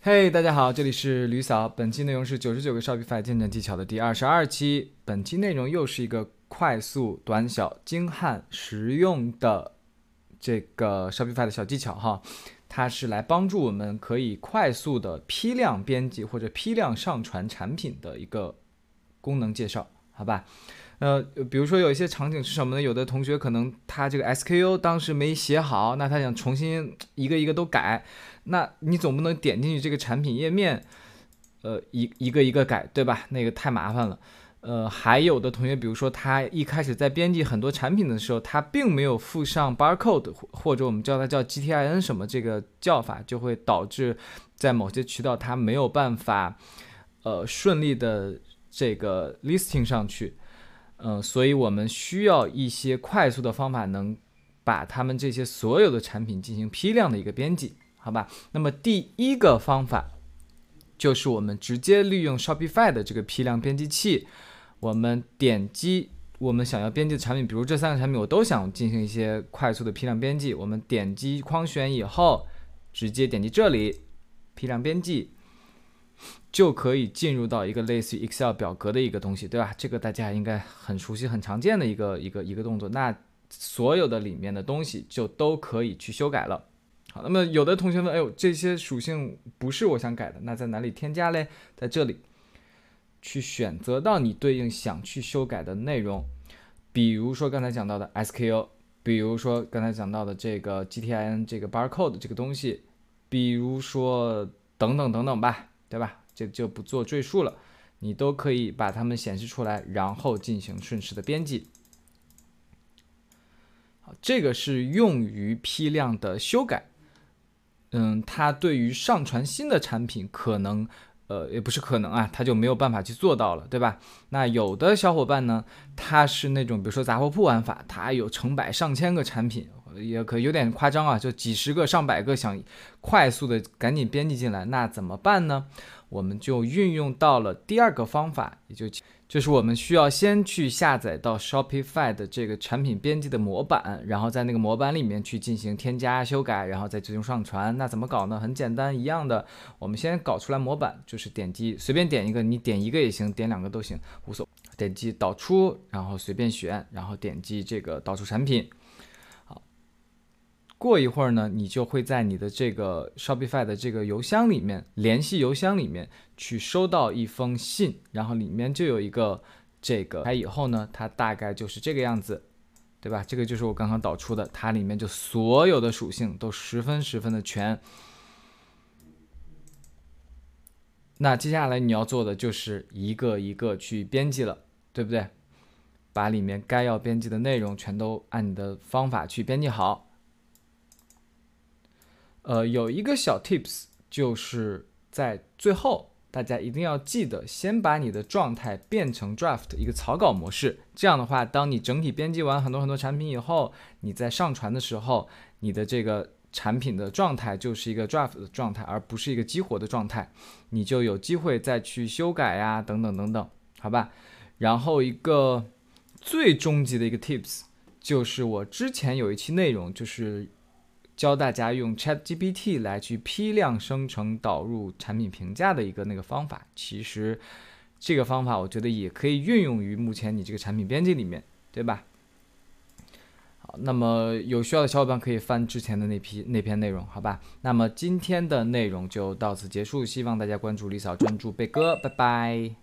嘿，大家好，这里是吕嫂。本期内容是九十九个 Shopify 建站技巧的第二十二期。本期内容又是一个快速、短小、精悍、实用的这个 Shopify 的小技巧哈。它是来帮助我们可以快速的批量编辑或者批量上传产品的一个功能介绍，好吧？呃，比如说有一些场景是什么呢？有的同学可能他这个 SKU 当时没写好，那他想重新一个一个都改，那你总不能点进去这个产品页面，呃，一一个一个改，对吧？那个太麻烦了。呃，还有的同学，比如说他一开始在编辑很多产品的时候，他并没有附上 barcode，或者我们叫它叫 GTIN 什么这个叫法，就会导致在某些渠道它没有办法，呃，顺利的这个 listing 上去。嗯，所以我们需要一些快速的方法，能把他们这些所有的产品进行批量的一个编辑，好吧？那么第一个方法就是我们直接利用 Shopify 的这个批量编辑器，我们点击我们想要编辑的产品，比如这三个产品我都想进行一些快速的批量编辑，我们点击框选以后，直接点击这里批量编辑。就可以进入到一个类似于 Excel 表格的一个东西，对吧？这个大家应该很熟悉、很常见的一个一个一个动作。那所有的里面的东西就都可以去修改了。好，那么有的同学问，哎呦，这些属性不是我想改的，那在哪里添加嘞？在这里去选择到你对应想去修改的内容，比如说刚才讲到的 SKU，比如说刚才讲到的这个 GTIN 这个 barcode 这个东西，比如说等等等等吧。对吧？这就不做赘述了，你都可以把它们显示出来，然后进行顺势的编辑。好，这个是用于批量的修改。嗯，它对于上传新的产品，可能呃也不是可能啊，它就没有办法去做到了，对吧？那有的小伙伴呢，他是那种比如说杂货铺玩法，他有成百上千个产品。也可有点夸张啊，就几十个、上百个，想快速的赶紧编辑进来，那怎么办呢？我们就运用到了第二个方法，也就就是我们需要先去下载到 Shopify 的这个产品编辑的模板，然后在那个模板里面去进行添加、修改，然后再进行上传。那怎么搞呢？很简单，一样的，我们先搞出来模板，就是点击随便点一个，你点一个也行，点两个都行，无所。点击导出，然后随便选，然后点击这个导出产品。过一会儿呢，你就会在你的这个 Shopify 的这个邮箱里面，联系邮箱里面去收到一封信，然后里面就有一个这个，开以后呢，它大概就是这个样子，对吧？这个就是我刚刚导出的，它里面就所有的属性都十分十分的全。那接下来你要做的就是一个一个去编辑了，对不对？把里面该要编辑的内容全都按你的方法去编辑好。呃，有一个小 tips，就是在最后，大家一定要记得先把你的状态变成 draft 一个草稿模式。这样的话，当你整体编辑完很多很多产品以后，你在上传的时候，你的这个产品的状态就是一个 draft 的状态，而不是一个激活的状态，你就有机会再去修改呀，等等等等，好吧？然后一个最终极的一个 tips，就是我之前有一期内容就是。教大家用 ChatGPT 来去批量生成导入产品评价的一个那个方法，其实这个方法我觉得也可以运用于目前你这个产品编辑里面，对吧？好，那么有需要的小伙伴可以翻之前的那批那篇内容，好吧？那么今天的内容就到此结束，希望大家关注李嫂，专注贝哥，拜拜。